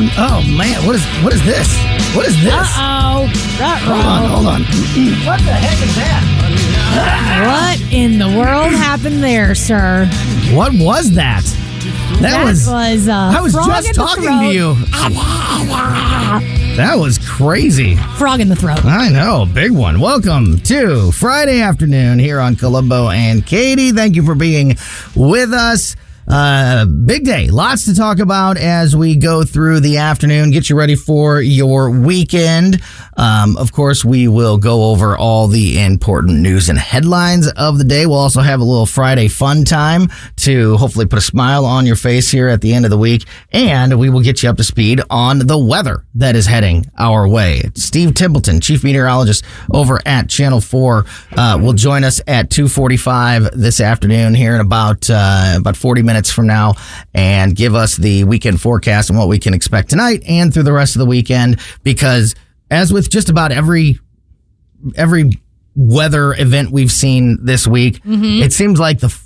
going. Oh man, what is what is this? What is this? Uh-oh. Hold on, hold on. What the heck is that? What in the world happened there, sir? What was that? That, That was. was, uh, I was frog just in talking to you. That was crazy. Frog in the throat. I know, big one. Welcome to Friday afternoon here on Colombo and Katie. Thank you for being with us. Uh, big day. Lots to talk about as we go through the afternoon. Get you ready for your weekend. Um, of course, we will go over all the important news and headlines of the day. We'll also have a little Friday fun time to hopefully put a smile on your face here at the end of the week. And we will get you up to speed on the weather that is heading our way. Steve Templeton, chief meteorologist over at Channel 4, uh, will join us at 245 this afternoon here in about, uh, about 40 minutes from now and give us the weekend forecast and what we can expect tonight and through the rest of the weekend. Because as with just about every, every weather event we've seen this week, mm-hmm. it seems like the,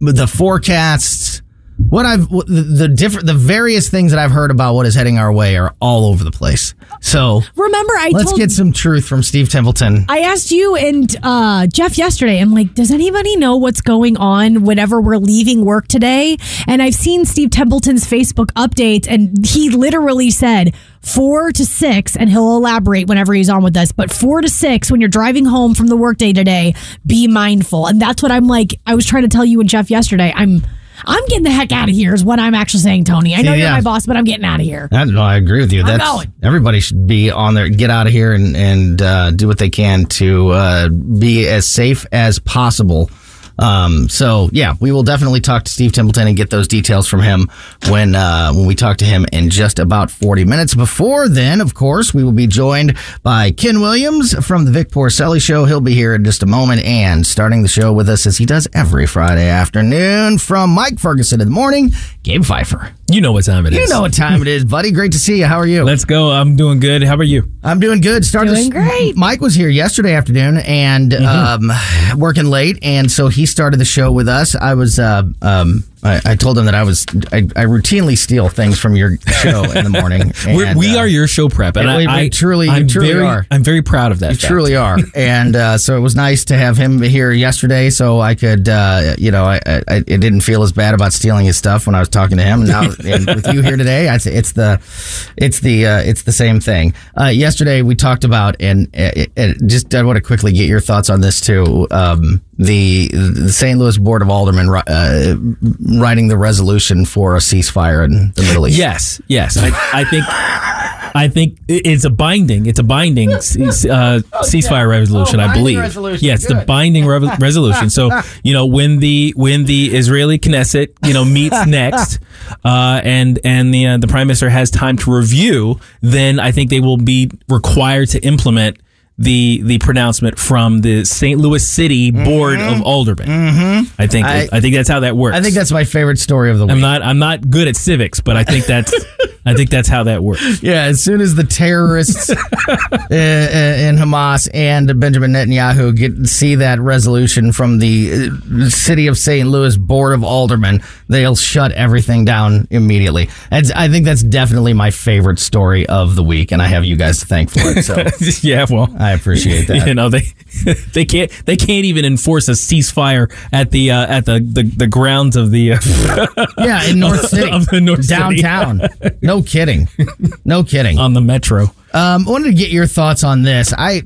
the forecasts, what I've the, the different the various things that I've heard about what is heading our way are all over the place. So Remember, I let's told get some truth from Steve Templeton. I asked you and uh, Jeff yesterday. I'm like, does anybody know what's going on whenever we're leaving work today? And I've seen Steve Templeton's Facebook updates, and he literally said four to six, and he'll elaborate whenever he's on with us. But four to six, when you're driving home from the workday today, be mindful. And that's what I'm like. I was trying to tell you and Jeff yesterday. I'm. I'm getting the heck out of here is what I'm actually saying, Tony. I know Yeah. you're my boss, but I'm getting out of here. I don't know. I agree with you. That's going. everybody should be on there. Get out of here and and uh, do what they can to uh, be as safe as possible. Um, so yeah, we will definitely talk to Steve Templeton and get those details from him when uh, when we talk to him in just about forty minutes. Before then, of course, we will be joined by Ken Williams from the Vic Porcelli Show. He'll be here in just a moment and starting the show with us as he does every Friday afternoon from Mike Ferguson in the morning. Gabe Pfeiffer. You know what time it is. You know what time it is, buddy. Great to see you. How are you? Let's go. I'm doing good. How about you? I'm doing good. Started Doing great. Mike was here yesterday afternoon and um, working late, and so he started the show with us. I was. Uh, um, I, I told him that I was. I, I routinely steal things from your show in the morning. And, we uh, are your show prep, and we- I, I, truly, I'm truly very, are. I'm very proud of that. You fact. truly are, and uh, so it was nice to have him here yesterday, so I could, uh, you know, I, I, didn't feel as bad about stealing his stuff when I was talking to him. And now and with you here today, I, it's the, it's the, uh, it's the same thing. Uh, yesterday we talked about, and uh, uh, just I want to quickly get your thoughts on this too. Um, the the St. Louis Board of Aldermen uh, writing the resolution for a ceasefire in the Middle East. Yes, yes. I, I think. I think it's a binding. It's a binding cease- uh, ceasefire resolution. I Oh, binding believe. resolution. Yeah, it's the binding re- resolution. So you know when the when the Israeli Knesset you know meets next, uh, and and the uh, the prime minister has time to review, then I think they will be required to implement the the pronouncement from the St. Louis City Board of Aldermen. Mm-hmm. I think I- I, think that's how that works. I think that's my favorite story of the week. I'm not I'm not good at civics, but I think that's I think that's how that works. Yeah, as soon as the terrorists uh, uh, in Hamas and Benjamin Netanyahu get see that resolution from the uh, city of St. Louis Board of Aldermen, they'll shut everything down immediately. That's, I think that's definitely my favorite story of the week, and I have you guys to thank for it. So yeah, well, I appreciate that. you know they they can't they can't even enforce a ceasefire at the uh, at the, the the grounds of the uh, Yeah, in North City, Of the North City. downtown. No kidding, no kidding. on the metro. Um, I wanted to get your thoughts on this. I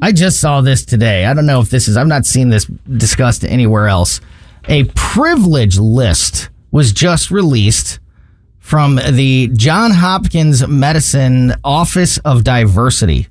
I just saw this today. I don't know if this is. I've not seen this discussed anywhere else. A privilege list was just released from the John Hopkins Medicine Office of Diversity.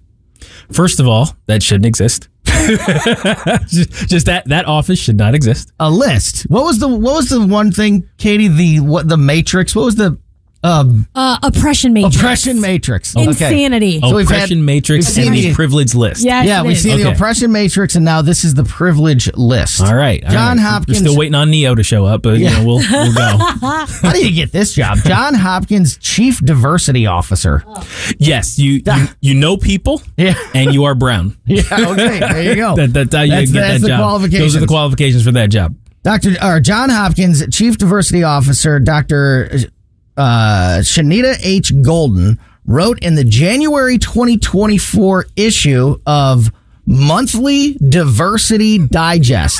First of all, that shouldn't exist. just, just that that office should not exist. A list. What was the What was the one thing, Katie? The what? The Matrix. What was the um, Uh, oppression matrix. oppression matrix? Okay. Insanity. So Oppression had- matrix we've seen and the the- privilege list. Yes, Yeah, we've is. seen the oppression matrix, and now this is the privilege list. All right, all John right. Hopkins. We're still waiting on Neo to show up, but you know we'll we'll go. How do you get this job? John Hopkins, Chief Diversity Officer. yes, you, you you know people, Yeah. and you are brown. Yeah, okay, there you go. That, that's how you That's- get that's that the job. qualifications. Those are the qualifications for that job. Dr. or John Hopkins, Chief Diversity Officer, Dr. uh, Sherita H. Golden wrote in the January 2024 issue of Monthly Diversity Digest.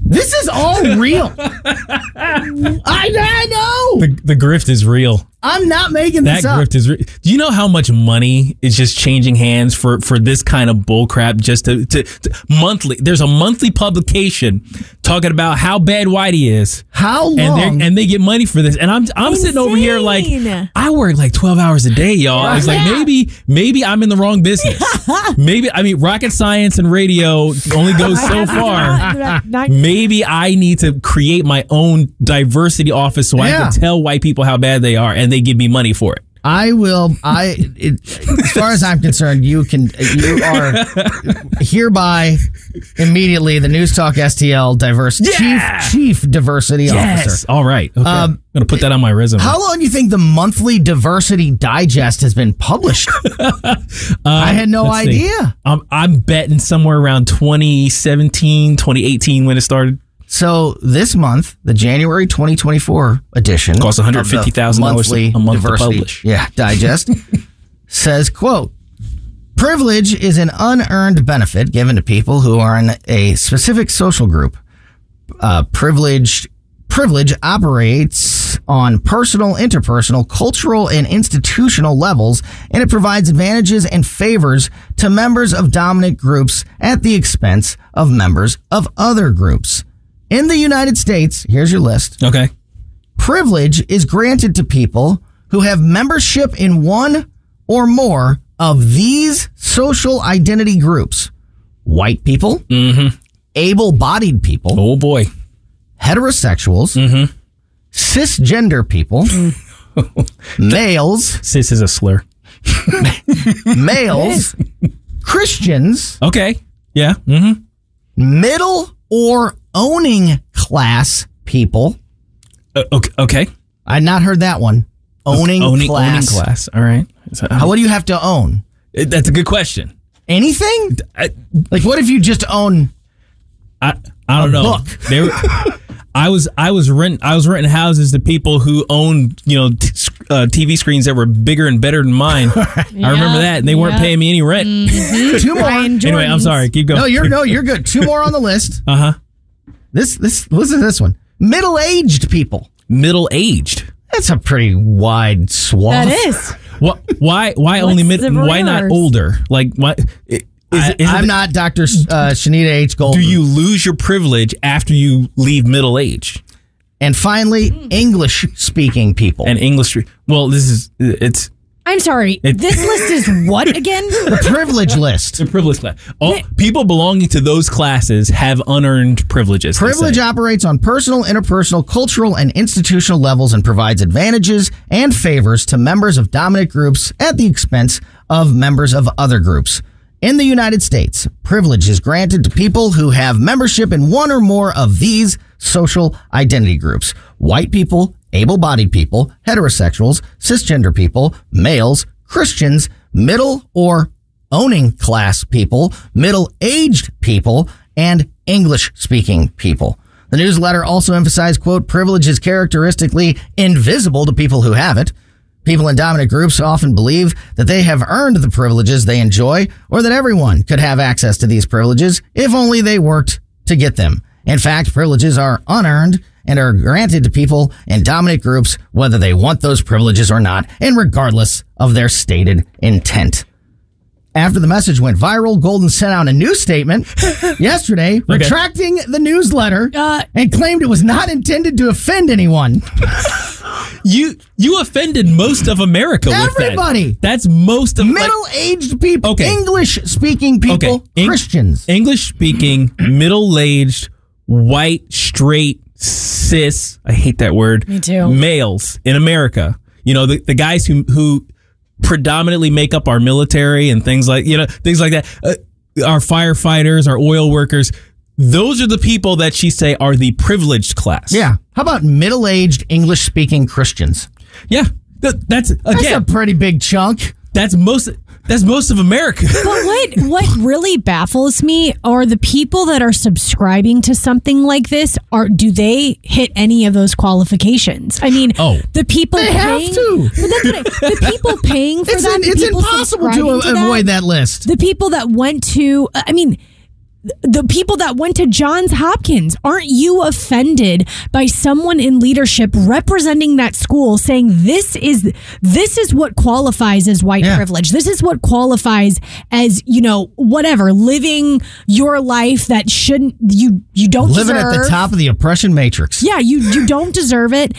This is all real. I, I know. The, the grift is real. I'm not making That this up. grift is. Re- Do you know how much money is just changing hands for for this kind of bullcrap? Just to, to, to monthly. There's a monthly publication talking about how bad Whitey is. How and long? they and they get money for this. And I'm I'm sitting over here like I work like 12 hours a day, y'all. I was like maybe maybe I'm in the wrong business. maybe I mean rocket science and radio only goes so far. Maybe I need to create my own diversity office so I can tell white people how bad they are and they give me money for it. I will. I, it, as far as I'm concerned, you can. You are hereby immediately the News Talk STL diverse Yeah! chief chief diversity officer. All right. Okay. Um, I'm going to put that on my resume. How long do you think the monthly diversity digest has been published? I had no let's see. idea. I'm, I'm betting somewhere around 2017, 2018 when it started. So this month, the January 2024 edition Costs of the $150,000 monthly a month to publish. Yeah, digest says, "quote Privilege is an unearned benefit given to people who are in a specific social group. Uh, privileged privilege operates on personal, interpersonal, cultural, and institutional levels, and it provides advantages and favors to members of dominant groups at the expense of members of other groups. In the United States, here's your list Okay. privilege is granted to people who have membership in one or more of these social identity groups white people, able bodied people, Oh boy. heterosexuals, cisgender people, males, Cis is a slur. males, Christians, Okay. Yeah. Mm-hmm. middle or owning class people. Uh, okay. Okay. I'd not heard that one. Owning, owning, class. owning class. All right. So, How, what do you have to own? Uh, That's a good question. Anything? I, Like, what if you just own? I, I don't A know. book. They were- I was I was rent I was renting houses to people who owned you know t- uh, TV screens that were bigger and better than mine. I remember that, and they weren't paying me any rent. Two more. Anyway, I'm sorry. Keep going. No, you're no, you're good. Two more on the list. uh huh. This this listen to this one. Middle aged people. Middle aged. That's a pretty wide swath. That is. What? Why? Why only mid? Why not older? Like what? i- Is, I, it- is I'm it- not Dr. S- Uh, Sherita H. Gold. Do you lose your privilege after you leave middle age? And finally, English speaking people. And English. Well, this is it's I'm sorry. It- this list is what again? the privilege list. the privilege class. All people belonging to those classes have unearned privileges. they Privilege say. operates on personal, interpersonal, cultural, and institutional levels and provides advantages and favors to members of dominant groups at the expense of members of other groups. In the United States, privilege is granted to people who have membership in one or more of these social identity groups white people, able bodied people, heterosexuals, cisgender people, males, Christians, middle or owning class people, middle aged people, and English speaking people. The newsletter also emphasized, quote, privilege is characteristically invisible to people who have it. People in dominant groups often believe that they have earned the privileges they enjoy or that everyone could have access to these privileges if only they worked to get them. In fact, privileges are unearned and are granted to people in dominant groups whether they want those privileges or not and regardless of their stated intent. After the message went viral, Golden sent out a new statement yesterday retracting the newsletter Uh, and claimed it was not intended to offend anyone. You you offended most of America with that. Everybody. That's most of Middle-aged people, Okay. English-speaking people, Okay. Eng- Christians. English speaking, middle aged, white, straight, cis. I hate that word. Me too. Males in America. You know the, the guys who who predominantly make up our military and things like you know things like that. Uh, our firefighters, our oil workers. Those are the people that she say are the privileged class. yeah. How about middle-aged English-speaking Christians? yeah. Th- that's That's again. a pretty big chunk. That's most. That's most of America. But what what really baffles me are the people that are subscribing to something like this. Are do they hit any of those qualifications? I mean, Oh. the people They have paying, to. But that's what I, the people paying for It's, that. in- the it's impossible to, subscribing avoid that list. The people that went to, I mean, the people that went to Johns Hopkins, aren't you offended by someone in leadership representing that school saying this is this is what qualifies as white Yeah. privilege. This is what qualifies as, you know, whatever, living your life that shouldn't you you don't Living deserve. at the top of the oppression matrix. Yeah, you you don't deserve it.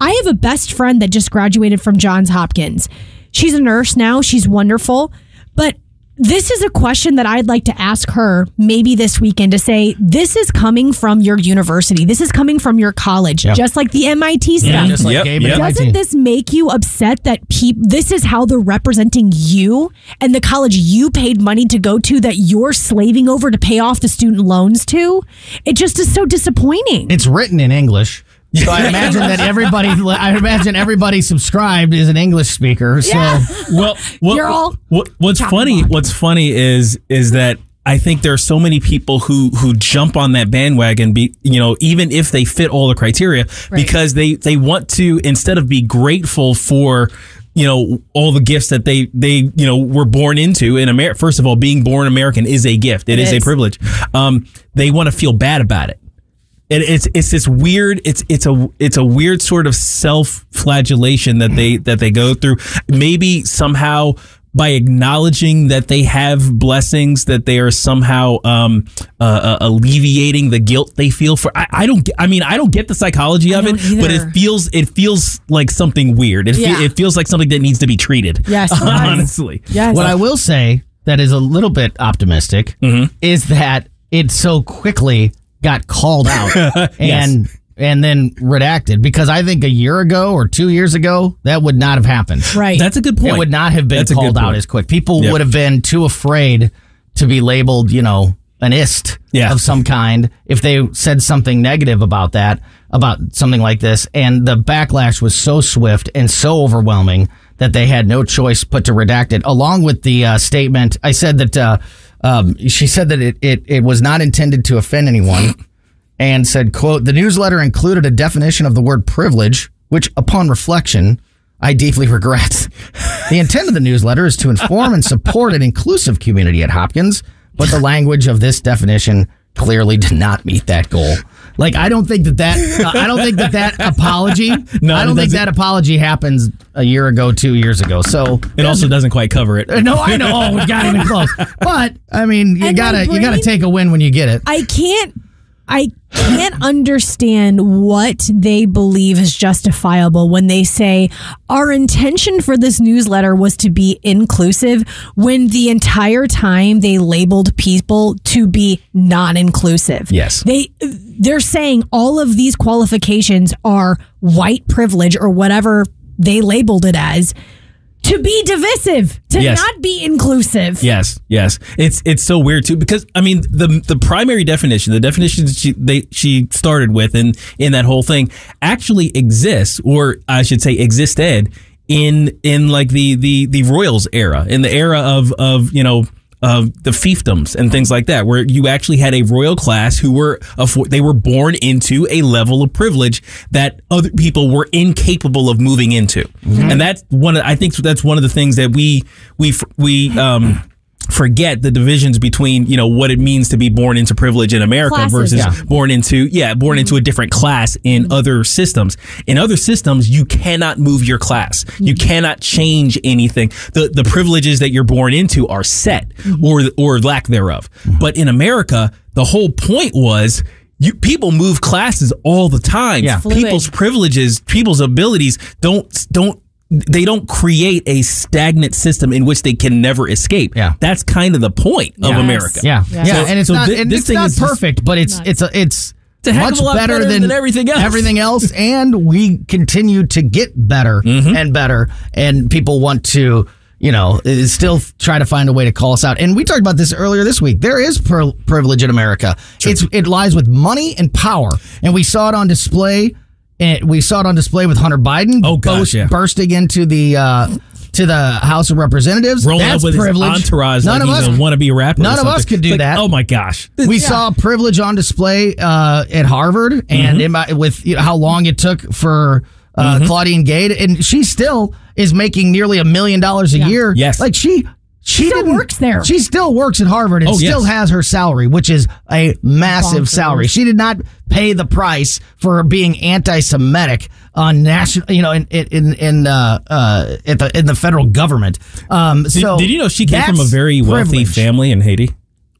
I have a best friend that just graduated from Johns Hopkins. She's a nurse now. She's wonderful. But this is a question that I'd like to ask her maybe this weekend to say, this is coming from your university. This is coming from your college, Yep. just like the MIT mm-hmm. stuff. Just like Yep, Gabe yep. Doesn't this make you upset that peop- this is how they're representing you and the college you paid money to go to that you're slaving over to pay off the student loans to? It just is so disappointing. It's written in English. So I imagine that everybody, I imagine everybody subscribed is an English speaker. So well, what, You're all what, what's funny? block. What's funny is is that I think there are so many people who who jump on that bandwagon. Be you know even if they fit all the criteria because they they want to instead of be grateful for you know all the gifts that they they you know were born into in America. First of all, being born American is a gift. It is, is. a privilege. Um, they want to feel bad about it. It, it's it's this weird it's it's a it's a weird sort of self flagellation that they that they go through. Maybe somehow by acknowledging that they have blessings, that they are somehow um, uh, uh, alleviating the guilt they feel for. I, I don't. I mean, I don't get the psychology of it, don't but it feels it feels like something weird. It, fe- it feels like something that needs to be treated. Yes, honestly. Yes. what I will say that is a little bit optimistic Mm-hmm. is that it so quickly got called out and and then redacted because I think a year ago or two years ago that would not have happened. right. That's a good point. It would not have been That's called out as quick. People Yep. would have been too afraid to be labeled, you know, an ist Yeah. of some kind if they said something negative about that, about something like this. And the backlash was so swift and so overwhelming that they had no choice but to redact it. Along with the uh, statement, I said that uh, um, she said that it, it, it was not intended to offend anyone and said, quote, the newsletter included a definition of the word privilege, which upon reflection, I deeply regret. The intent of the newsletter is to inform and support an inclusive community at Hopkins, but the language of this definition clearly did not meet that goal. Like I don't think that that uh, I don't think that that apology. No, I don't think doesn't. that apology happens a year ago, two years ago. So It also doesn't quite cover it. no, I know. Oh, we got even close. But I mean, you And gotta you gotta take a win when you get it. I can't I can't understand what they believe is justifiable when they say our intention for this newsletter was to be inclusive when the entire time they labeled people to be non-inclusive. Yes. They they're saying all of these qualifications are white privilege or whatever they labeled it as to be divisive, to Yes. not be inclusive. Yes, yes. It's it's so weird too because I mean the the primary definition, the definition that she they she started with in in that whole thing actually exists, or I should say existed in in like the the the royals era, in the era of of you know of the fiefdoms and things like that, where you actually had a royal class who were afford- they were born into a level of privilege that other people were incapable of moving into, and that's one. Of, I think that's one of the things that we we we um forget the divisions between you know what it means to be born into privilege in America Classes. versus Yeah. born into yeah born into a different class in mm-hmm. other systems in other systems you cannot move your class you mm-hmm. cannot change anything the the privileges that you're born into are set mm-hmm. or or lack thereof but in America the whole point was you, people move classes all the time. Yeah. Fluid. People's privileges, people's abilities don't don't they don't create a stagnant system in which they can never escape. Yeah. That's kind of the point of America. Yeah, Yeah. yeah, So- and it's so not thi- and this it's thing not is just- perfect, but it's it's a it's a heck much a lot better, better than, than everything else. Everything else, and we continue to get better Mm-hmm. and better, and people want to. You know, still try to find a way to call us out. And we talked about this earlier this week. There is pri- privilege in America. It's it lies with money and power, and we saw it on display. And we saw it on display with Hunter Biden. Oh, gosh, boast- yeah. bursting into the uh, to the House of Representatives. Rolling That's up with privilege. his entourage None like of he's us a wannabe rapper. or None of us could do Like, that. Oh my gosh. we saw privilege on display uh, at Harvard, Mm-hmm. and in my, with you know, how long it took for uh, Mm-hmm. Claudine Gay, and she still is making nearly a million dollars a year. Yes. like she. She still works there. She still works at Harvard and Oh, still yes. has her salary, which is a massive Bonkers. salary. She did not pay the price for being anti-Semitic on national, you know, in in in uh, uh, at the in the federal government. Um, Did, so did you know she came from a very wealthy privilege. family in Haiti?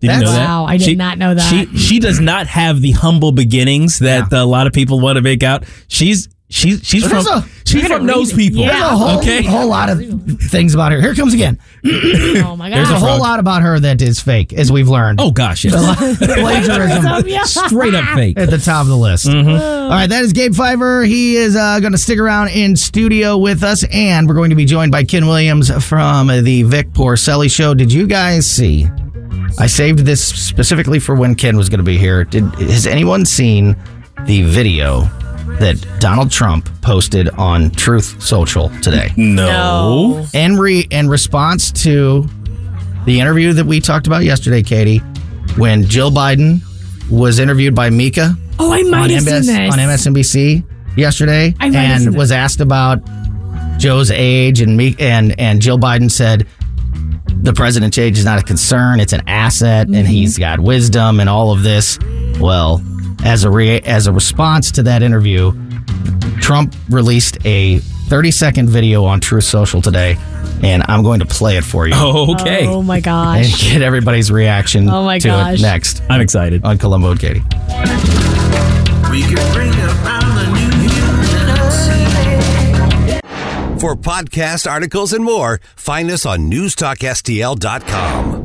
Did you know that? Wow, I did She- not know that. She she does not have the humble beginnings that a lot of people want to make out. She's she's she's But from a- she's from those people. Yeah. There's a whole, Okay. whole lot of things about her. Here comes again. oh my god. There's a whole lot about her that is fake, as we've learned. Oh gosh, yes. plagiarism straight up fake. at the top of the list. Mm-hmm. All right, that is Gabe Pfeiffer. He is uh, going to stick around in studio with us, and we're going to be joined by Ken Williams from the Vic Porcelli Show. Did you guys see? I saved this specifically for when Ken was going to be here. Did has anyone seen the video that Donald Trump posted on Truth Social today? No. in re in response to the interview that we talked about yesterday, Katie, when Jill Biden was interviewed by Mika Oh, I on, might have MS seen this. on MSNBC yesterday, I might have seen and this. was asked about Joe's age, and me and and Jill Biden said the president's age is not a concern; it's an asset, Mm-hmm. and he's got wisdom and all of this. Well, as a re- as a response to that interview, Trump released a 30 second video on Truth Social today, and I'm going to play it for you Oh, Okay. Oh my gosh. and gosh. get everybody's reaction Oh my to gosh. it next I'm excited. on Colombo and Katie. We can bring around the new you For podcast articles and more, find us on newstalkstl.com.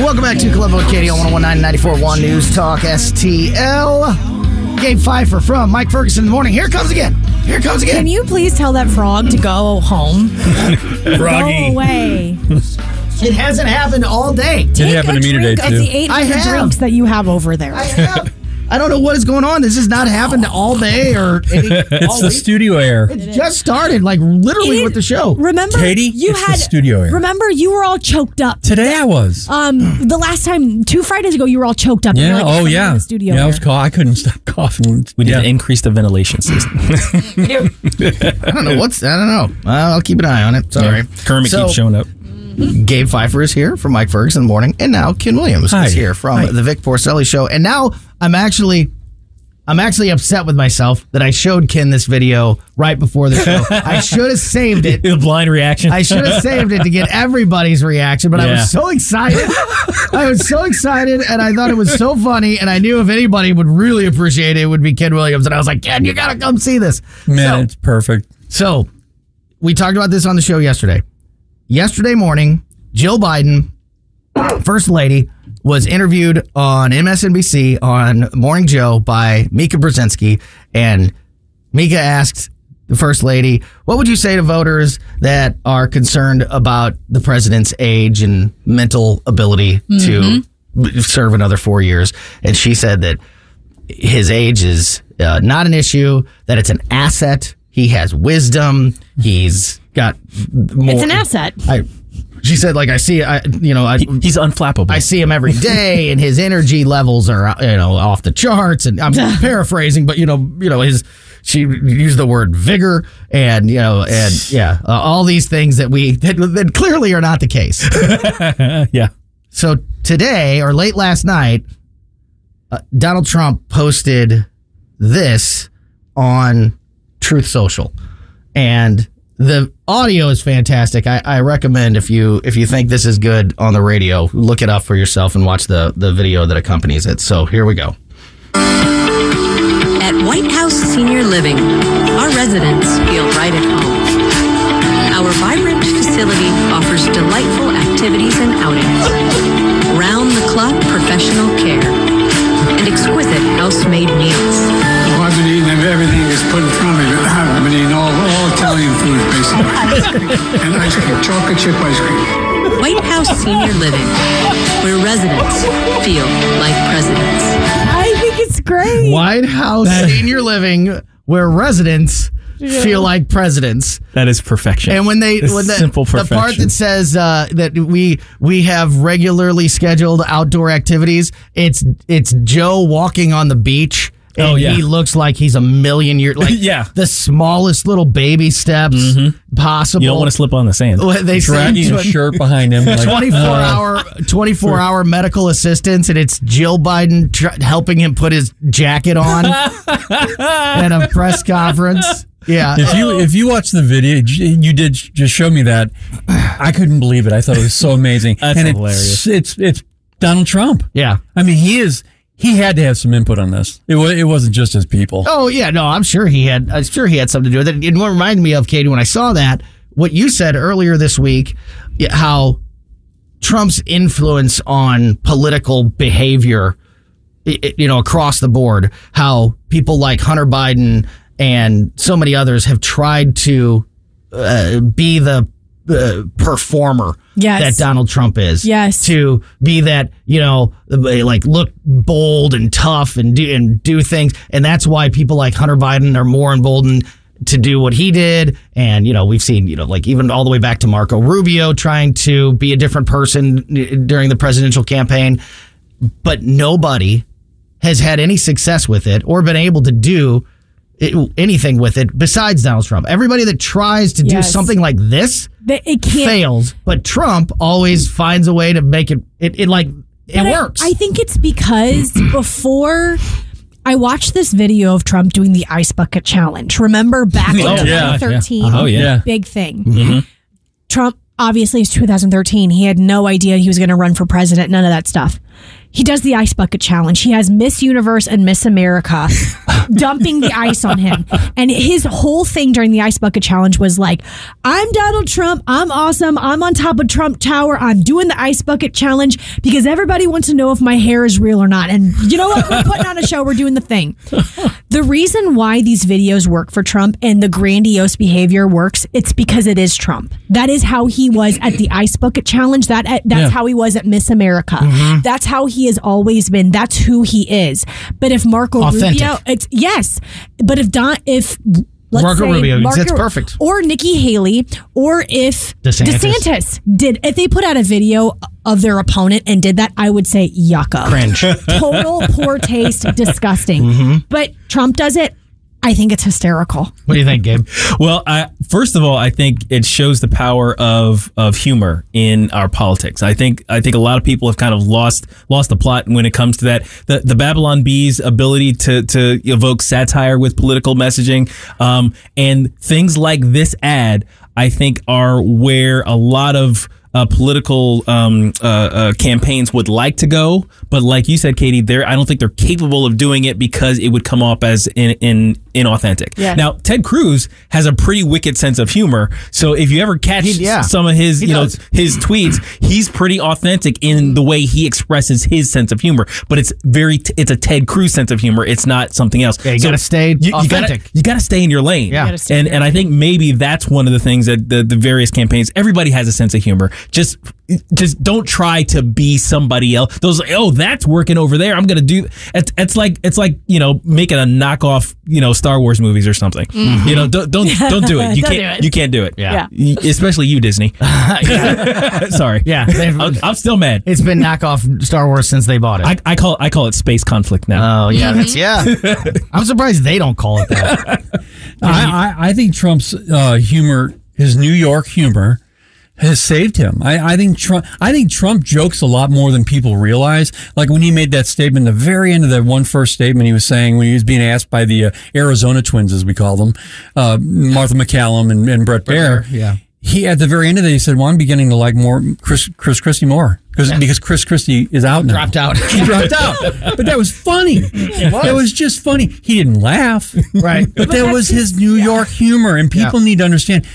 Welcome back to Colombo and Katie on 1019 941 News Talk STL. Gabe Pfeiffer from Mike Ferguson in the morning. Here it comes again. Here it comes again. Can you please tell that frog to go home? Go away. it hasn't happened all day. Take happened a to me today, drink of too. the 800 I have. drinks that you have over there. I have. I don't know what is going on. This has not happened all day or any, It's all the week. studio air. It just started, like literally It- with the show. Remember, Katie, you it's the had studio air. Remember, you were all choked up. Today I was. Um, the last time, two Fridays ago, you were all choked up. Yeah. were like, oh yeah. The studio yeah. I air." was cough. I couldn't stop coughing. We need yeah. to increase the ventilation system. I don't know what's. I don't know. I'll keep an eye on it. Sorry. Kermit So- keeps showing up. Mm-hmm. Gabe Pfeiffer is here from Mike Ferguson in the morning, and now Ken Williams Hi. is here from Hi. the Vic Porcelli Show. And now I'm actually, I'm actually upset with myself that I showed Ken this video right before the show. I should have saved it. The blind reaction. I should have saved it to get everybody's reaction, but I was so excited. I was so excited, and I thought it was so funny, and I knew if anybody would really appreciate it, it would be Ken Williams. And I was like, Ken, you gotta come see this. Man, So- it's perfect. so, we talked about this on the show yesterday. Yesterday morning, Jill Biden, First Lady, was interviewed on MSNBC on Morning Joe by Mika Brzezinski. And Mika asked the First Lady, What would you say to voters that are concerned about the president's age and mental ability to serve another four years? And she said that his age is uh, not an issue, that it's an asset. He has wisdom. He's got more. It's an asset. I, she said, like, I see, I, you know, I, He- he's unflappable. I see him every day, and his energy levels are, you know, off the charts. And I'm paraphrasing, but you know, you know, his she used the word vigor, and you know, and yeah, uh, all these things that we that, that clearly are not the case. yeah. So today or late last night, uh, Donald Trump posted this on Truth Social, and the audio is fantastic. I, I recommend if you if you think this is good on the radio, look it up for yourself and watch the the video that accompanies it. So here we go. At White House Senior Living, our residents feel right at home. Our vibrant facility offers delightful activities and outings, round the clock professional care, and exquisite house-made meals. Well, I've been eating everything that's put in front of me. I've been eating all, all Italian food, basically. and ice cream, chocolate chip ice cream. White House Senior Living, where residents feel like presidents. I think it's great. White House Senior Living, where residents feel like presidents. That is perfection. And when they It's when the, simple the part that says uh, that we we have regularly scheduled outdoor activities, it's it's Joe walking on the beach. And Oh, yeah. he looks like he's a million years like Yeah. the smallest little baby steps mm-hmm. possible. you don't want to slip on the sand. Well, They say Dragging a shirt behind him. Like, 24 uh, hour 24 hour medical assistance and it's Jill Biden tr- helping him put his jacket on at a press conference. Yeah. If you if you watch the video, you did just show me that. I couldn't believe it. I thought it was so amazing. That's and hilarious. It's, it's it's Donald Trump. Yeah. I mean, he is. He had to have some input on this. It was. It wasn't just his people. Oh yeah, no, I'm sure he had. I'm sure he had something to do with it. It reminded me of Katie when I saw that, what you said earlier this week, how Trump's influence on political behavior, you know, across the board, how people like Hunter Biden and so many others have tried to uh, be the uh, performer Yes. that Donald Trump is. Yes. To be that, you know, like look bold and tough and do and do things. And that's why people like Hunter Biden are more emboldened to do what he did. And, you know, we've seen, you know, like even all the way back to Marco Rubio trying to be a different person during the presidential campaign. But nobody has had any success with it or been able to do it, anything with it besides Donald Trump. Everybody that tries to do something like this That it can't fails, but Trump always finds a way to make it. It, it like it But I- works. I, think it's because before I watched this video of Trump doing the ice bucket challenge. Remember back in Oh, 2013? yeah. Oh, yeah. Yeah. Big thing. Mm-hmm. Trump, obviously, it's 2013. He had no idea he was going to run for president, none of that stuff. He does the ice bucket challenge. He has Miss Universe and Miss America dumping the ice on him. And his whole thing during the ice bucket challenge was like, I'm Donald Trump. I'm awesome. I'm on top of Trump Tower. I'm doing the ice bucket challenge because everybody wants to know if my hair is real or not. And you know what? We're putting on a show. We're doing the thing. The reason why these videos work for Trump and the grandiose behavior works, it's because it is Trump. That is how he was at the ice bucket challenge. That that's Yeah. how he was at Miss America. Mm-hmm. That's how he has always been. That's who he is. But if Marco Authentic. Rubio, it's yes. But if Don, if let's Marco say Rubio, that's perfect. Or Nikki Haley, or if DeSantis. DeSantis did, if they put out a video of their opponent and did that, I would say yucca Cringe. total poor taste, disgusting. Mm-hmm. But Trump does it. I think it's hysterical. what do you think, Gabe? Well, I, first of all, I think it shows the power of of humor in our politics. I think I think a lot of people have kind of lost lost the plot when it comes to that. The the Babylon Bees' ability to to evoke satire with political messaging, um, and things like this ad, I think, are where a lot of uh, political um, uh, uh, campaigns would like to go, but like you said, Katie, they're I don't think they're capable of doing it because it would come off as in, in inauthentic. Yeah. Now, Ted Cruz has a pretty wicked sense of humor, so if you ever catch He- yeah. some of his He you know his tweets, he's pretty authentic in the way he expresses his sense of humor. But it's very it's a Ted Cruz sense of humor. It's not something else. Yeah, you gotta stay you, you gotta, you gotta stay in your lane. Yeah. You and in and I think maybe that's one of the things that the, the various campaigns. Everybody has a sense of humor. Just just don't try to be somebody else. Those like, oh that's working over there. I'm gonna do. It's, it's like it's like you know making a knockoff you know Star Wars movies or something. You know don't don't don't do it. You Don't can't do it. you can't do it. Yeah. Y- especially you Disney. Sorry. Yeah, I'm, I'm still mad. It's been knockoff Star Wars since they bought it. I, I call I call it space conflict now. oh yeah, that's yeah. I'm surprised they don't call it that. I, I, I think Trump's uh, humor, his New York humor, has saved him. I, I think Trump. I think Trump jokes a lot more than people realize. Like when he made that statement, the very end of that one first statement, he was saying when he was being asked by the uh, Arizona twins, as we call them, uh, Martha MacCallum and, and Bret Baier. yeah. He at the very end of it, he said, "Well, I'm beginning to like more Chris Chris Christie more because because Chris Christie is out now. Dropped out. He dropped out. But that was funny. That was just funny. He didn't laugh. Right. But that was his New York humor. And people Yeah. need to understand,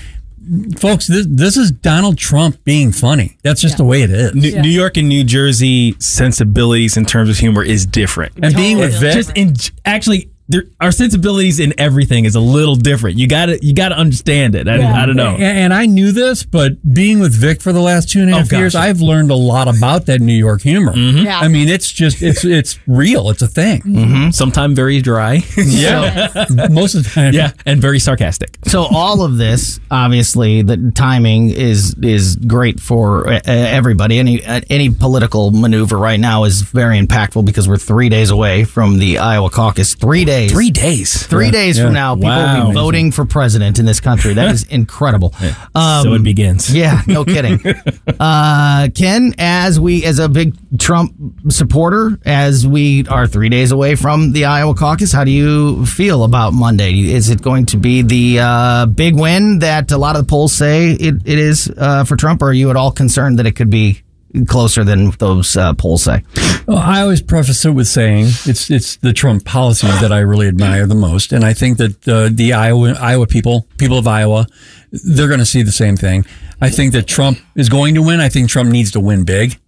folks, this, this is Donald Trump being funny. That's just the way it is. New, New York and New Jersey sensibilities in terms of humor is different. and being with Vic, just in actually there, our sensibilities in everything is a little different. You got to you got to understand it. I, I don't know. A- And I knew this, but being with Vic for the last two and a half Oh, gosh. years, I've learned a lot about that New York humor. Yeah. I mean, it's just it's it's real. It's a thing. Sometimes very dry. Yeah, most of the time. yeah, and very sarcastic. So all of this, obviously, the timing is is great for uh, everybody. Any uh, any political maneuver right now is very impactful because we're three days away from the Iowa caucus. Three days. Three days. Three days yeah. from now, people will Wow. be voting for president in this country. That is incredible. Um, so it begins. yeah, no kidding. uh, Ken, as we, as a big Trump supporter, as we are three days away from the Iowa caucus, how do you feel about Monday? Is it going to be the uh, big win that a lot of the polls say it, it is uh, for Trump, or are you at all concerned that it could be closer than those uh, polls say? Well, I always preface it with saying it's it's the Trump policies that I really admire the most, and I think that uh, the Iowa Iowa people, people of Iowa, they're going to see the same thing. I think that Trump is going to win. I think Trump needs to win big.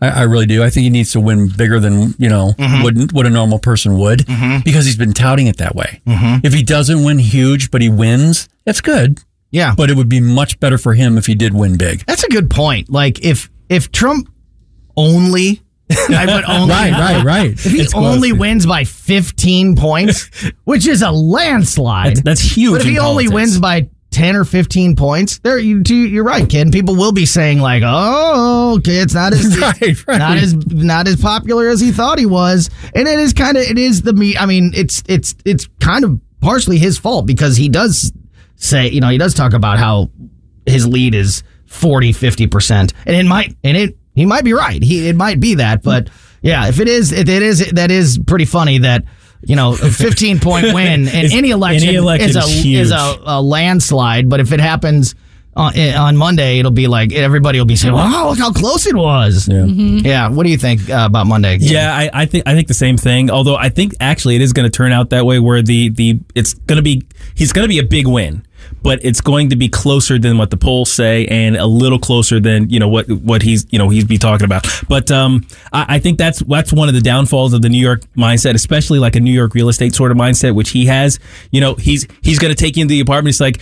I, I really do. I think he needs to win bigger than you know what what a normal person would, because he's been touting it that way. If he doesn't win huge, but he wins, that's good. Yeah, But it would be much better for him if he did win big. that's a good point. Like if if Trump only. I put only Right, right, right. If he It's close. only wins by 15 points, which is a landslide, That's, that's huge. but if he only wins by 10 or 15 points, there you, you- you're right, kid. People will be saying like, "Oh, okay, it's not as Right, right. not as not as popular as he thought he was." And it is kind of it is the me. I mean, it's it's it's kind of partially his fault because he does say, you know, he does talk about how his lead is 40, 50%. And it might and it he might be right. He it might be that, but yeah, if it is it, it is that is pretty funny that you know, a 15 point win in any election, any election is, a, is huge. is a, a landslide. But if it happens on, on Monday, it'll be like everybody will be saying, "Wow, look how close it was." Yeah. Yeah. What do you think uh, about Monday? Yeah, I, I think I think the same thing. Although I think actually it is going to turn out that way, where the the it's going to be he's going to be a big win, but it's going to be closer than what the polls say, and a little closer than you know what what he's you know he's be talking about. But um, I, I think that's that's one of the downfalls of the New York mindset, especially like a New York real estate sort of mindset, which he has. You know, he's he's going to take you into the apartment. It's like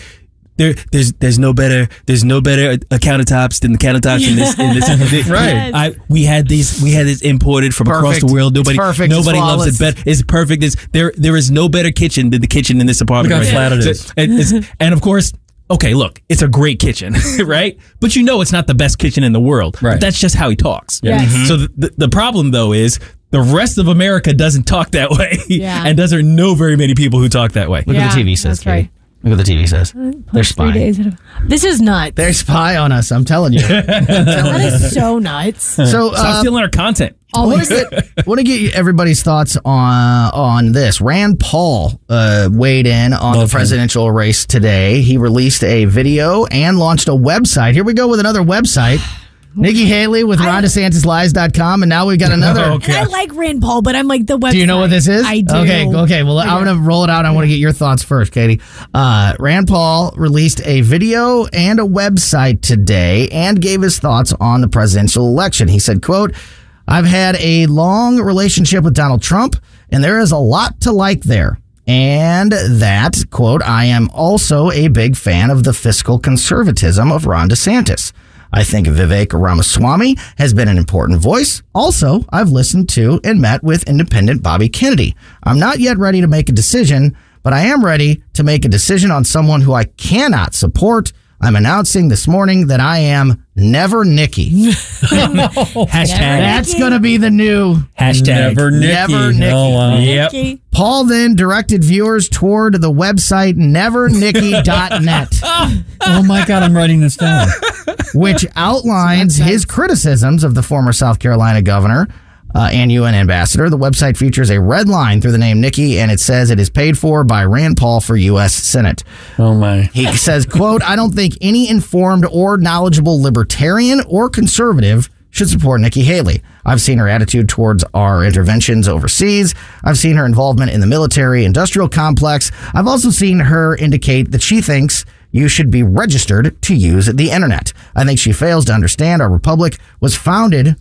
there, there's there's no better there's no better uh, countertops than the countertops in this in this Right. I we had these we had this imported from across the world. It's Nobody perfect. It's nobody loves it flawless. better. It's perfect. It's, there there is no better kitchen than the kitchen in this apartment. Look how right flat now. it So- and, it's- and of course. Okay, look, it's a great kitchen, right? But you know it's not the best kitchen in the world. Right. But that's just how he talks. Yes. Mhm. So the, the, the problem though is the rest of America doesn't talk that way Yeah. and doesn't know very many people who talk that way. Look Yeah, what the TV says, that's right. Katie. Look what the TV says. They're Three spying. days. This is nuts. They spy on us. I'm telling you. that is so nuts. So, Stop uh, stealing our content. I want to get want to get everybody's thoughts on on this. Rand Paul uh, weighed in on Love the him. presidential race today. He released a video and launched a website. Here we go with another website. Nikki Haley with RonDeSantisLies.com, and now we've got another. And I like Rand Paul, but I'm like the website. Do you know what this is? I do. Okay, okay. Well, I'm going to roll it out. I want to get your thoughts first, Katie. Uh, Rand Paul released a video and a website today and gave his thoughts on the presidential election. He said, quote, I've had a long relationship with Donald Trump, and there is a lot to like there. And that, quote, I am also a big fan of the fiscal conservatism of Ron DeSantis. I think Vivek Ramaswamy has been an important voice. Also, I've listened to and met with independent Bobby Kennedy. I'm not yet ready to make a decision, but I am ready to make a decision on someone who I cannot support. I'm announcing this morning that I am never Nikki. Hashtag. That's going to be the new Hashtag. Never Nikki. Never Nikki. Oh, wow. Yep. Nikki. Paul then directed viewers toward the website nevernikki.net, Oh my God, I'm writing this down. which outlines his criticisms of the former South Carolina governor uh, and UN ambassador. The website features a red line through the name Nikki, and it says it is paid for by Rand Paul for U.S. Senate. Oh my. He says, quote, I don't think any informed or knowledgeable libertarian or conservative should support Nikki Haley. I've seen her attitude towards our interventions overseas. I've seen her involvement in the military industrial complex. I've also seen her indicate that she thinks you should be registered to use the internet. I think she fails to understand our republic was founded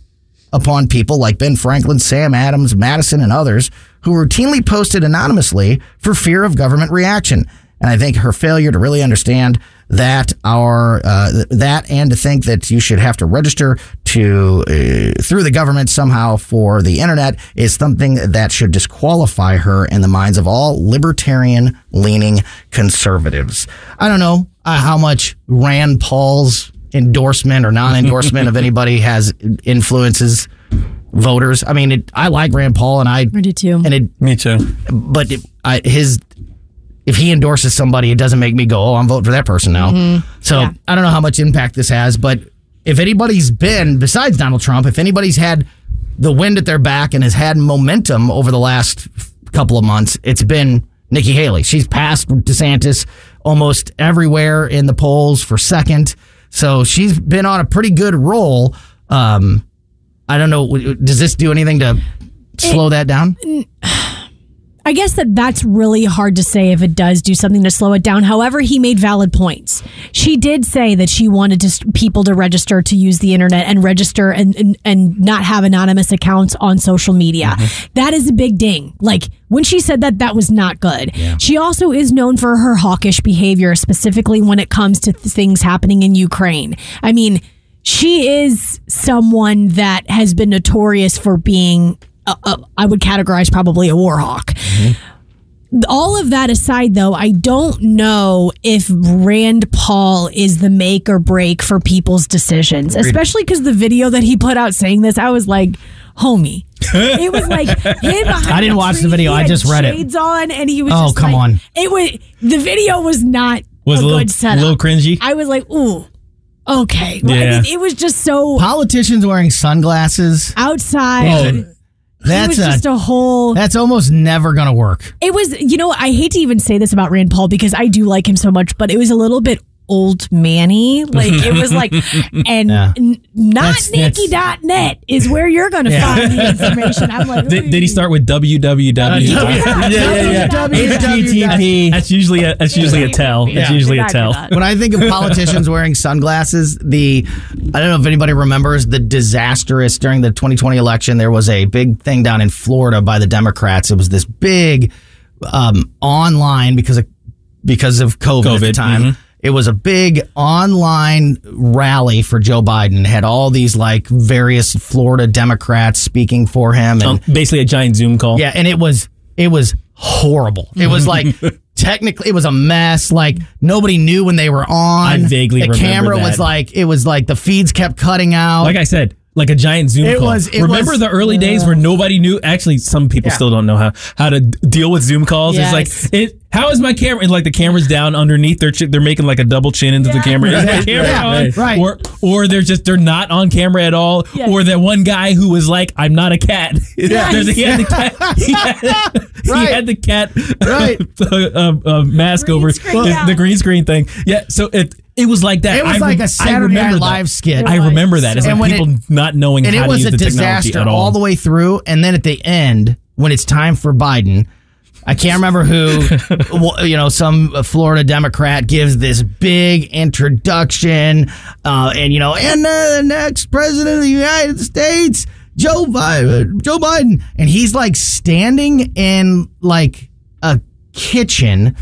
upon people like Ben Franklin, Sam Adams, Madison, and others who routinely posted anonymously for fear of government reaction. And I think her failure to really understand that our uh, that and to think that you should have to register to uh, through the government somehow for the internet is something that should disqualify her in the minds of all libertarian leaning conservatives. I don't know uh, how much Rand Paul's endorsement or non-endorsement of anybody has influences voters. I mean, it, I like Rand Paul and I I do too. and it Me too. but it, I, his if he endorses somebody, it doesn't make me go, "Oh, I'm voting for that person now." Mm-hmm. So Yeah. I don't know how much impact this has, but if anybody's been besides Donald Trump, if anybody's had the wind at their back and has had momentum over the last couple of months, it's been Nikki Haley. She's passed DeSantis almost everywhere in the polls for second, so she's been on a pretty good roll. Um, I don't know. Does this do anything to slow that down? I guess that that's really hard to say if it does do something to slow it down. However, he made valid points. She did say that she wanted to, people to register to use the internet and register and, and, and not have anonymous accounts on social media. Mm-hmm. That is a big ding. Like when she said that, that was not good. She also is known for her hawkish behavior, specifically when it comes to th- things happening in Ukraine. I mean, she is someone that has been notorious for being, uh, uh, I would categorize probably a war hawk. All of that aside, though, I don't know if Rand Paul is the make or break for people's decisions, especially because the video that he put out saying this, I was like, homie. It was like him. behind I didn't watch the video, I just read it. Shades on, and he was. Oh, just come like- on. It was the video was not Was a, a little- good setup. A little cringy? I was like, ooh, okay. Well, I mean, it was just so Politicians wearing sunglasses. outside. That's a, just a whole. that's almost never gonna work. It was, you know, I hate to even say this about Rand Paul because I do like him so much, but it was a little bit old manny. Like it was like, and Yeah. n- not That's- that's- Nikki.net is where you're going to find the information. I'm like, Did, did he start with www? Yeah, yeah, yeah. HTTP. That's usually a that's usually a tell. That's Yeah. usually a Did not do tell. When I think of politicians wearing sunglasses, the I don't know if anybody remembers the disastrous during the 2020 election. There was a big thing down in Florida by the Democrats. It was this big um, online because of because of COVID, at the COVID, time. mhm. It was a big online rally for Joe Biden. Had all these like various Florida Democrats speaking for him, and Um, basically a giant Zoom call. yeah, and it was it was horrible. It was like technically it was a mess. Like nobody knew when they were on. I vaguely the remember camera was like it was like the feeds kept cutting out. Like I said, like a giant Zoom It call. was- Remember was- the early days where nobody knew? Actually, some people Yeah. still don't know how how to deal with Zoom calls. Yes. It's like, it, how is my camera? And like the camera's down underneath. They're ch- they're making like a double chin into the camera. Right, camera yeah, on? right, right. Or or they're just they're not on camera at all. Yeah. Or that one guy who was like, I'm not a cat. There's a- he had the cat. He had, he had the cat. Right. uh, uh, mask Green over the, yeah. the green screen thing. Yeah. So it it was like that. it was I like re- a Saturday remember Night that. Live skit. I remember that. It's And like when people not knowing and how it to was use a disaster all. all the way through. And then at the end, when it's time for Biden, I can't remember who, you know, some Florida Democrat gives this big introduction, uh, and you know, and uh, the next president of the United States, Joe Biden, Joe Biden, and he's like standing in like a kitchen,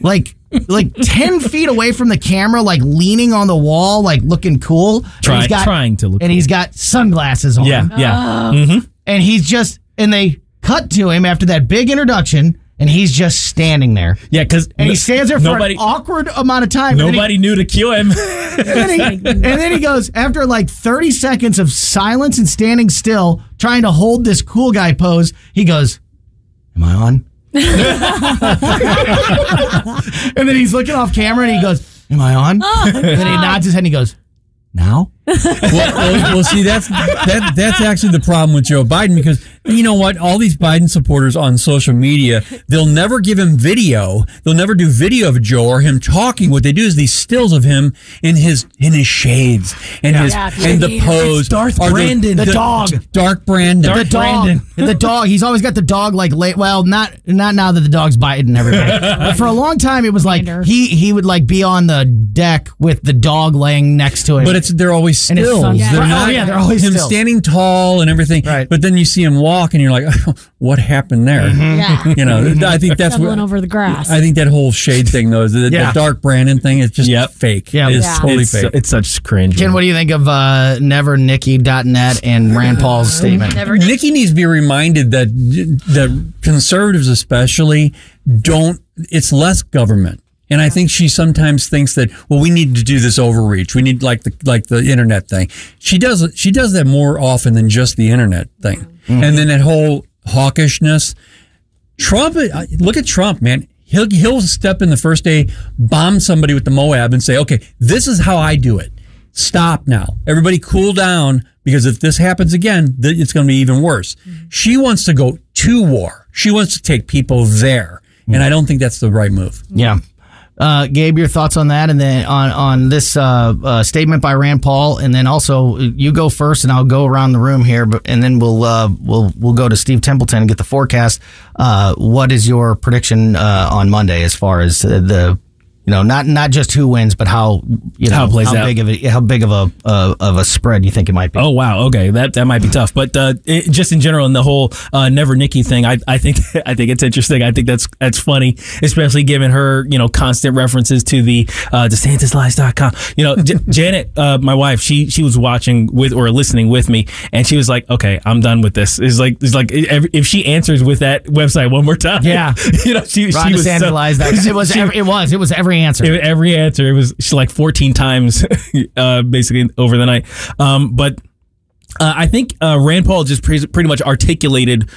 like. Like ten feet away from the camera, like leaning on the wall, like looking cool. And Try- he's got- trying to look and he's got sunglasses on. Yeah, yeah. Ah. Mm-hmm. And he's just, and they cut to him after that big introduction, and he's just standing there. Yeah, because And he stands there for nobody, an awkward amount of time. and then he- nobody knew to cue him. And then, he, and then he goes, after like 30 seconds of silence and standing still, trying to hold this cool guy pose, he goes, Am I on? and then he's looking off camera and he goes, Am I on? Oh, and then he nods his head and he goes, Now? well, well, well, see, that's that that's actually the problem with Joe Biden because you know what? All these Biden supporters on social media, they'll never give him video. They'll never do video of Joe or him talking. What they do is these stills of him in his in his shades and his Yeah, and the it's pose. Darth Brandon, the dog. Dark Brandon. the dog, the dog. He's always got the dog like late. Well, not not now that the dog's biting everybody. but for a long time, it was like he he would like be on the deck with the dog laying next to him. But it's they're always always And his stills. son- They're not Oh, yeah, they're always him stills. standing tall and everything. Right. But then you see him walk, and you're like, "What happened there?" Yeah. You know, I think that's Stumbling what. over the grass. I think that whole shade thing, though, the, Yeah. the dark Brandon thing, is just Yep. fake. Yeah. it's Yeah. totally it's, fake. it's such cringe. Ken, what do you think of uh, nevernikki.net and Rand Paul's statement? Nikki needs to be reminded that that conservatives, especially, don't. It's less government, and I think she sometimes thinks that well, we need to do this overreach. We need like the like the internet thing. She does she does that more often than just the internet thing, mm-hmm. and then that whole hawkishness. Trump, uh, look at Trump, man. He'll he'll step in the first day, bomb somebody with the MOAB, and say, "Okay, this is how I do it. Stop now, everybody, cool down, because if this happens again, it's going to be even worse." Mm-hmm. She wants to go to war. She wants to take people there, and mm-hmm. I don't think that's the right move. Yeah. Uh, Gabe, your thoughts on that, and then on on this uh, uh, statement by Rand Paul, and then also you go first, and I'll go around the room here, but and then we'll uh, we'll we'll go to Steve Templeton and get the forecast. Uh, what is your prediction uh, on Monday as far as the you know not not just who wins, but how you know How plays how out. big of a how big of a uh, of a spread you think it might be? Oh wow, okay, that that might be tough. But uh, it, just in general, in the whole uh, never Nikki thing, I, I think I think it's interesting. I think that's that's funny, especially given her you know constant references to the uh, DeSantisLies.com. You know, J- Janet, uh, my wife, she she was watching with or listening with me, and she was like, "Okay, I'm done with this." It's like it's like if she answers with that website one more time, Yeah. you know, she Ron she was so- it was she- every, it was it was every answer. it- every answer it was she like 14 times uh basically over the night um but uh, I think uh, Rand Paul just pre- pretty much articulated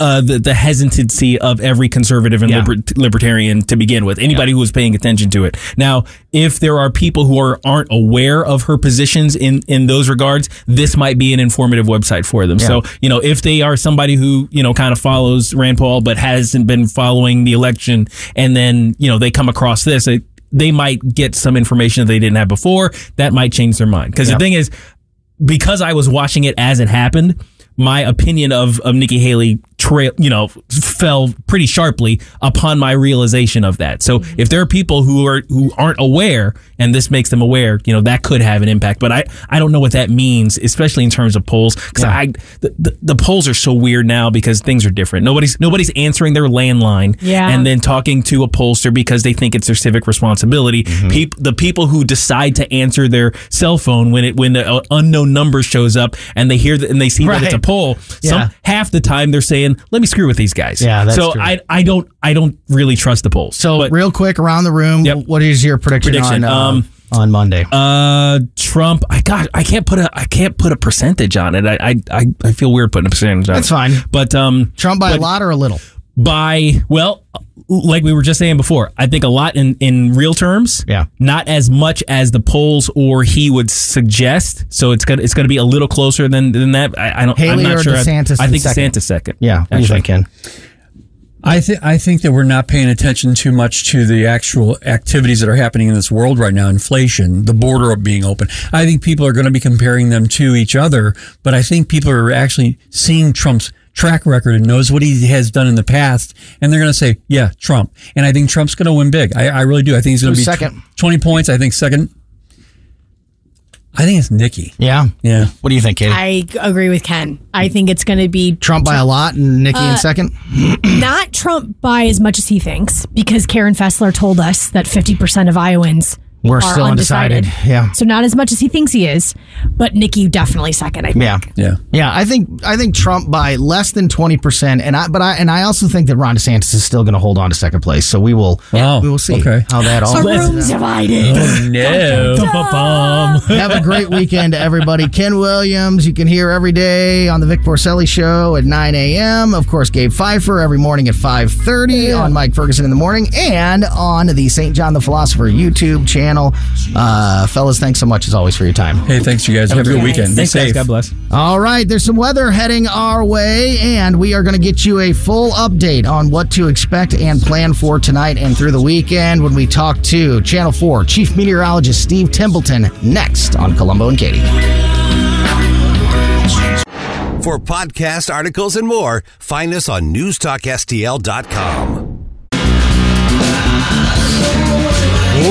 uh, the the hesitancy of every conservative and Yeah. liber- libertarian to begin with. Anybody who was paying attention to it. Now, if there are people who are aren't aware of her positions in in those regards, this might be an informative website for them. So, you know, if they are somebody who you know kind of follows Rand Paul but hasn't been following the election, and then you know they come across this. It, they might get some information that they didn't have before. That might change their mind. Because the thing is, because I was watching it as it happened, my opinion of, of Nikki Haley trail, you know, fell pretty sharply upon my realization of that. So if there are people who are who aren't aware and this makes them aware, you know, that could have an impact. But I, I don't know what that means, especially in terms of polls, because I the, the, the polls are so weird now because things are different. Nobody's nobody's answering their landline Yeah. and then talking to a pollster because they think it's their civic responsibility. Peop, the people who decide to answer their cell phone when it when the uh, unknown number shows up and they hear that and they see that it's a poll, Yeah. some half the time they're saying, "Let me screw with these guys." Yeah, that's so true. I I don't I don't really trust the polls. so But, real quick around the room, Yep. what is your prediction, Prediction, on uh, um, on Monday? uh, Trump, I got I can't put a I can't put a percentage on it. I I I, I feel weird putting a percentage on it. That's it. fine. But um, Trump by a lot or a little? By well like we were just saying before i think a lot in in real terms Yeah. not as much as the polls or he would suggest so it's gonna it's gonna be a little closer than than that i, I don't i'm Haley not or sure DeSantis i, I think second? DeSantis second Yeah, what actually. think, Ken? I think I think that we're not paying attention too much to the actual activities that are happening in this world right now. Inflation, the border being open. I think people are going to be comparing them to each other, but I think people are actually seeing Trump's track record and knows what he has done in the past, and they're going to say, "Yeah, Trump." And I think Trump's going to win big. I, I really do. I think he's going to be second? tw- twenty points. I think second. I think it's Nikki. Yeah. Yeah. What do you think, Katie? I agree with Ken. I think it's going to be Trump by a lot and Nikki Uh, in second? not Trump by as much as he thinks, because Karen Fesler told us that 50% of Iowans We're are still undecided. Yeah. So not as much as he thinks he is, but Nikki definitely second. I think. Yeah. Yeah. Yeah, I think I think Trump by less than twenty percent, and I but I and I also think that Ron DeSantis is still going to hold on to second place. So we will Wow. we will see Okay. how that all. The room's divided. Oh, no. Bum. Have a great weekend, everybody. Ken Williams, you can hear every day on the Vic Porcelli Show at 9 a.m. Of course, Gabe Pfeiffer every morning at 5.30 on Mike Ferguson in the morning and on the St. John the Philosopher YouTube channel. Uh, fellas, thanks so much as always for your time. Hey, thanks you guys. Have a good weekend. Be thanks guys god bless All right, there's some weather heading our way, and we are going to get you a full update on what to expect and plan for tonight and through the weekend when we talk to Channel 4 Chief Meteorologist Steve Templeton next on Colombo and Katie. For podcast articles and more, find us on newstalkstl.com.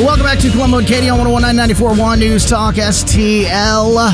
Welcome back to Colombo and Katie on 1019 News Talk STL.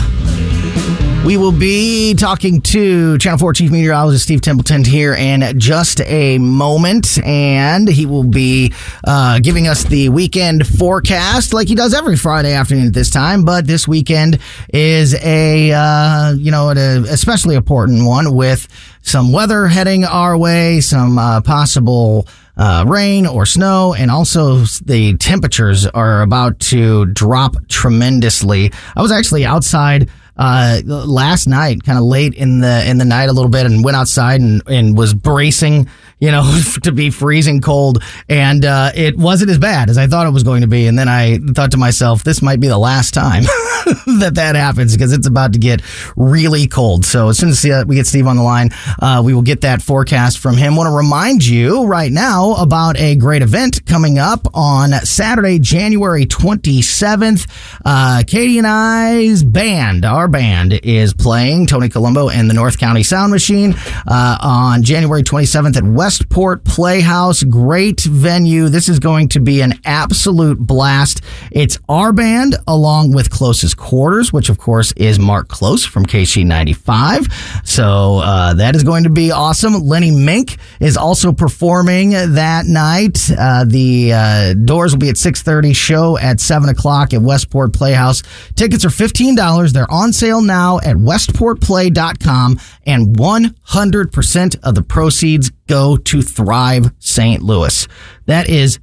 We will be talking to Channel 4 Chief Meteorologist Steve Templeton here in just a moment, and he will be uh, giving us the weekend forecast like he does every Friday afternoon at this time. But this weekend is a uh, you know an especially important one with some weather heading our way, some uh, possible uh, rain or snow, and also the temperatures are about to drop tremendously. I was actually outside uh, last night, kind of late in the in the night a little bit, and went outside and, and was bracing, you know, to be freezing cold, and uh, it wasn't as bad as I thought it was going to be. And then I thought to myself, this might be the last time that that happens because it's about to get really cold. So as soon as we get Steve on the line, uh, we will get that forecast from him. Want to remind you right now about a great event coming up on Saturday, January 27th. Uh, Katie and I's band, our band, is playing Tony Colombo and the North County Sound Machine uh, on January 27th at Westport Playhouse. Great venue. This is going to be an absolute blast. It's our band along with Closest Quarters, which of course is Mark Close from KC95. So uh, that is going to be awesome. Lenny Mink is also performing that night. Uh, the uh, doors will be at 6.30, show at 7 o'clock at Westport Playhouse. Tickets are $15. They're on sale now at westportplay.com and 100% of the proceeds go to Thrive St. Louis. That is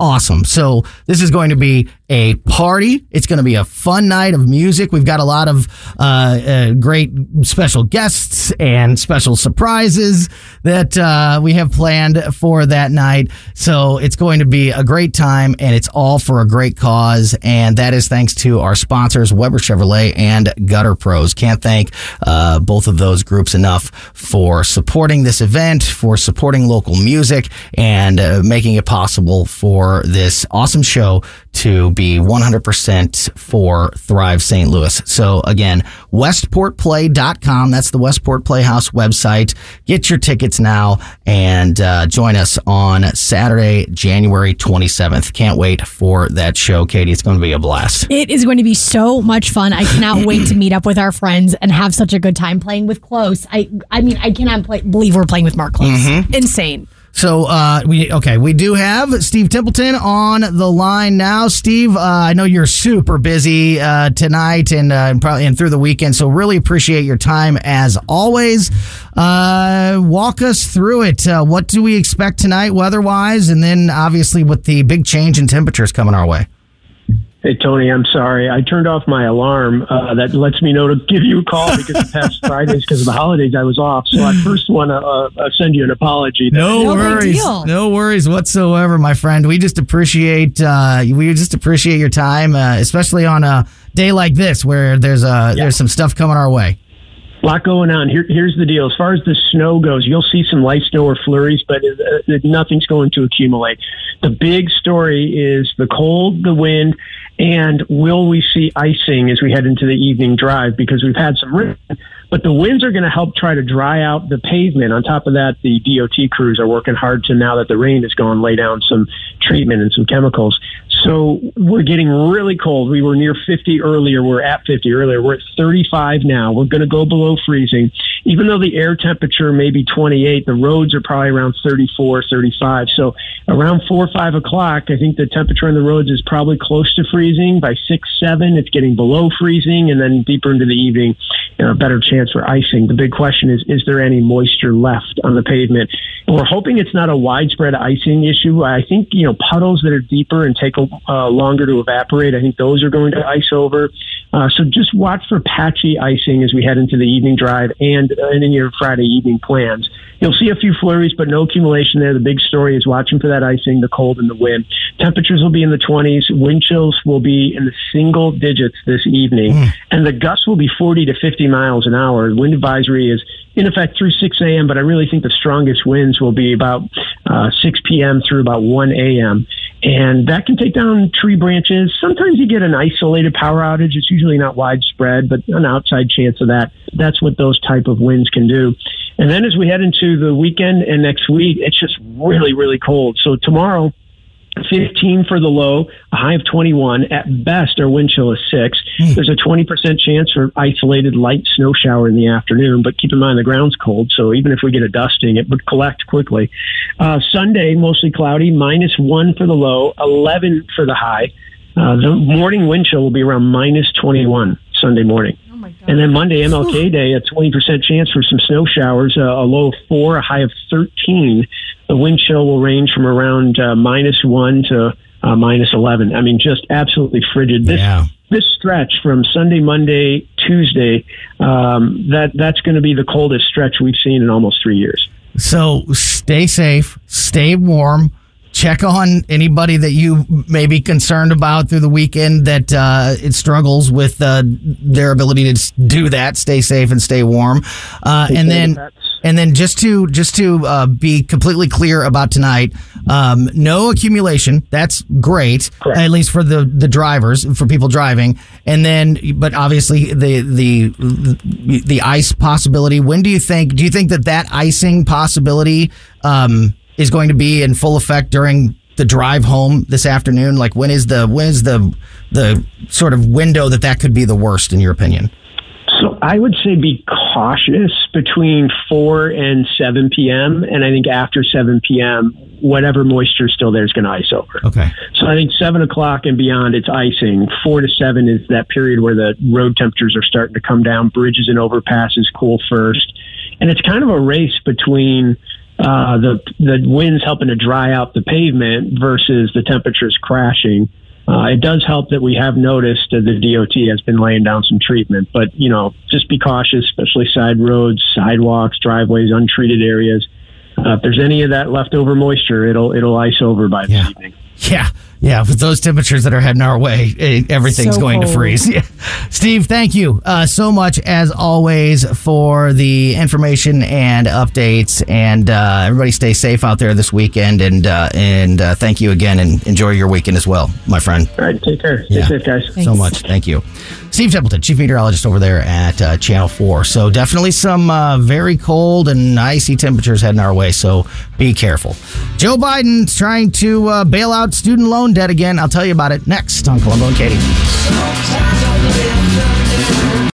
awesome. So this is going to be a party. It's going to be a fun night of music. We've got a lot of uh, uh, great special guests and special surprises that uh, we have planned for that night. So it's going to be a great time, and it's all for a great cause. And that is thanks to our sponsors, Weber Chevrolet and Gutter Pros. Can't thank uh, both of those groups enough for supporting this event, for supporting local music, and uh, making it possible for this awesome show to be 100% for Thrive St. Louis. So again, westportplay.com. That's the Westport Playhouse website. Get your tickets now and uh, join us on Saturday, January 27th. Can't wait for that show, Katie. It's going to be a blast. It is going to be so much fun. I cannot wait to meet up with our friends and have such a good time playing with Close. I I mean, I cannot play, believe we're playing with Mark Close. Insane. So uh, we okay, we do have Steve Templeton on the line now. Steve, uh, I know you're super busy uh, tonight and, uh, and probably and through the weekend, so really appreciate your time as always. Uh, walk us through it. Uh, what do we expect tonight, weather-wise, and then obviously with the big change in temperatures coming our way. Hey Tony, I'm sorry. I turned off my alarm uh, that lets me know to give you a call because the past Fridays, because of the holidays, I was off. So I first want to uh, uh, send you an apology. No, No worries, deal. no worries whatsoever, my friend. We just appreciate uh, we just appreciate your time, uh, especially on a day like this where there's uh, there's some stuff coming our way. lot going on. Here, here's the deal. As far as the snow goes, you'll see some light snow or flurries, but uh, uh, nothing's going to accumulate. The big story is the cold, the wind, and will we see icing as we head into the evening drive? Because we've had some rain, but the winds are going to help try to dry out the pavement. On top of that, the DOT crews are working hard to now that the rain has gone, lay down some treatment and some chemicals. So we're getting really cold. We were near 50 earlier. We're at 50 earlier. We're at 35 now. We're going to go below freezing. Even though the air temperature may be 28, the roads are probably around 34, 35. So around 4 or 5 o'clock, I think the temperature on the roads is probably close to freezing. By 6, 7, it's getting below freezing. And then deeper into the evening, you know, a better chance for icing. The big question is, is there any moisture left on the pavement? And we're hoping it's not a widespread icing issue. I think, you know, puddles that are deeper and take a uh, longer to evaporate, I think those are going to ice over. Uh, so just watch for patchy icing as we head into the evening drive and, uh, and in your Friday evening plans. You'll see a few flurries, but no accumulation there. The big story is watching for that icing, the cold, and the wind. Temperatures will be in the 20s. Wind chills will be in the single digits this evening. And the gusts will be 40 to 50 miles an hour. Wind advisory is in effect through 6 a.m., but I really think the strongest winds will be about uh, 6 p.m. through about 1 a.m. And that can take down tree branches. Sometimes you get an isolated power outage. It's usually not widespread, but an outside chance of that. That's what those type of winds can do. And then as we head into the weekend and next week, it's just really, really cold. So tomorrow, 15 for the low, a high of 21. At best, our wind chill is 6. There's a 20% chance for isolated light snow shower in the afternoon, but keep in mind the ground's cold, so even if we get a dusting, it would collect quickly. Uh, Sunday, mostly cloudy, minus 1 for the low, 11 for the high. Uh, the morning wind chill will be around minus 21 Sunday morning. Oh And then Monday, MLK Day, a 20% chance for some snow showers, uh, a low of 4, a high of 13. The wind chill will range from around uh, minus 1 to uh, minus 11. I mean, just absolutely frigid. This, Yeah. this stretch from Sunday, Monday, Tuesday, um, that that's going to be the coldest stretch we've seen in almost three years. So stay safe, stay warm. Check on anybody that you may be concerned about through the weekend that uh, it struggles with uh, their ability to do that. Stay safe and stay warm. Uh, and then, pets. And then just to just to uh, be completely clear about tonight, um, no accumulation. That's great, Correct. at least for the the drivers, for people driving. And then, but obviously the the the ice possibility. When do you think? Do you think that that icing possibility um, is going to be in full effect during the drive home this afternoon? Like when is the when is the the sort of window that that could be the worst in your opinion? So I would say be cautious between 4 and 7 p.m. And I think after 7 p.m., whatever moisture is still there is going to ice over. Okay. So I think 7 o'clock and beyond, it's icing. 4 to 7 is that period where the road temperatures are starting to come down. Bridges and overpasses cool first. And it's kind of a race between uh, the, the winds helping to dry out the pavement versus the temperatures crashing. Uh, it does help that we have noticed that the DOT has been laying down some treatment, but you know, just be cautious, especially side roads, sidewalks, driveways, untreated areas. Uh, if there's any of that leftover moisture, it'll it'll ice over by this evening. Yeah, yeah. With those temperatures that are heading our way, eh, everything's So going to freeze. Yeah. Steve, thank you uh, so much as always for the information and updates. And uh, everybody, stay safe out there this weekend. And uh, and uh, thank you again, and enjoy your weekend as well, my friend. All right, take care. Stay Yeah. safe, guys. So much. Thank you. Steve Templeton, chief meteorologist over there at uh, Channel 4. So definitely some uh, very cold and icy temperatures heading our way. So be careful. Joe Biden's trying to uh, bail out student loan debt again. I'll tell you about it next on Colombo and Katie.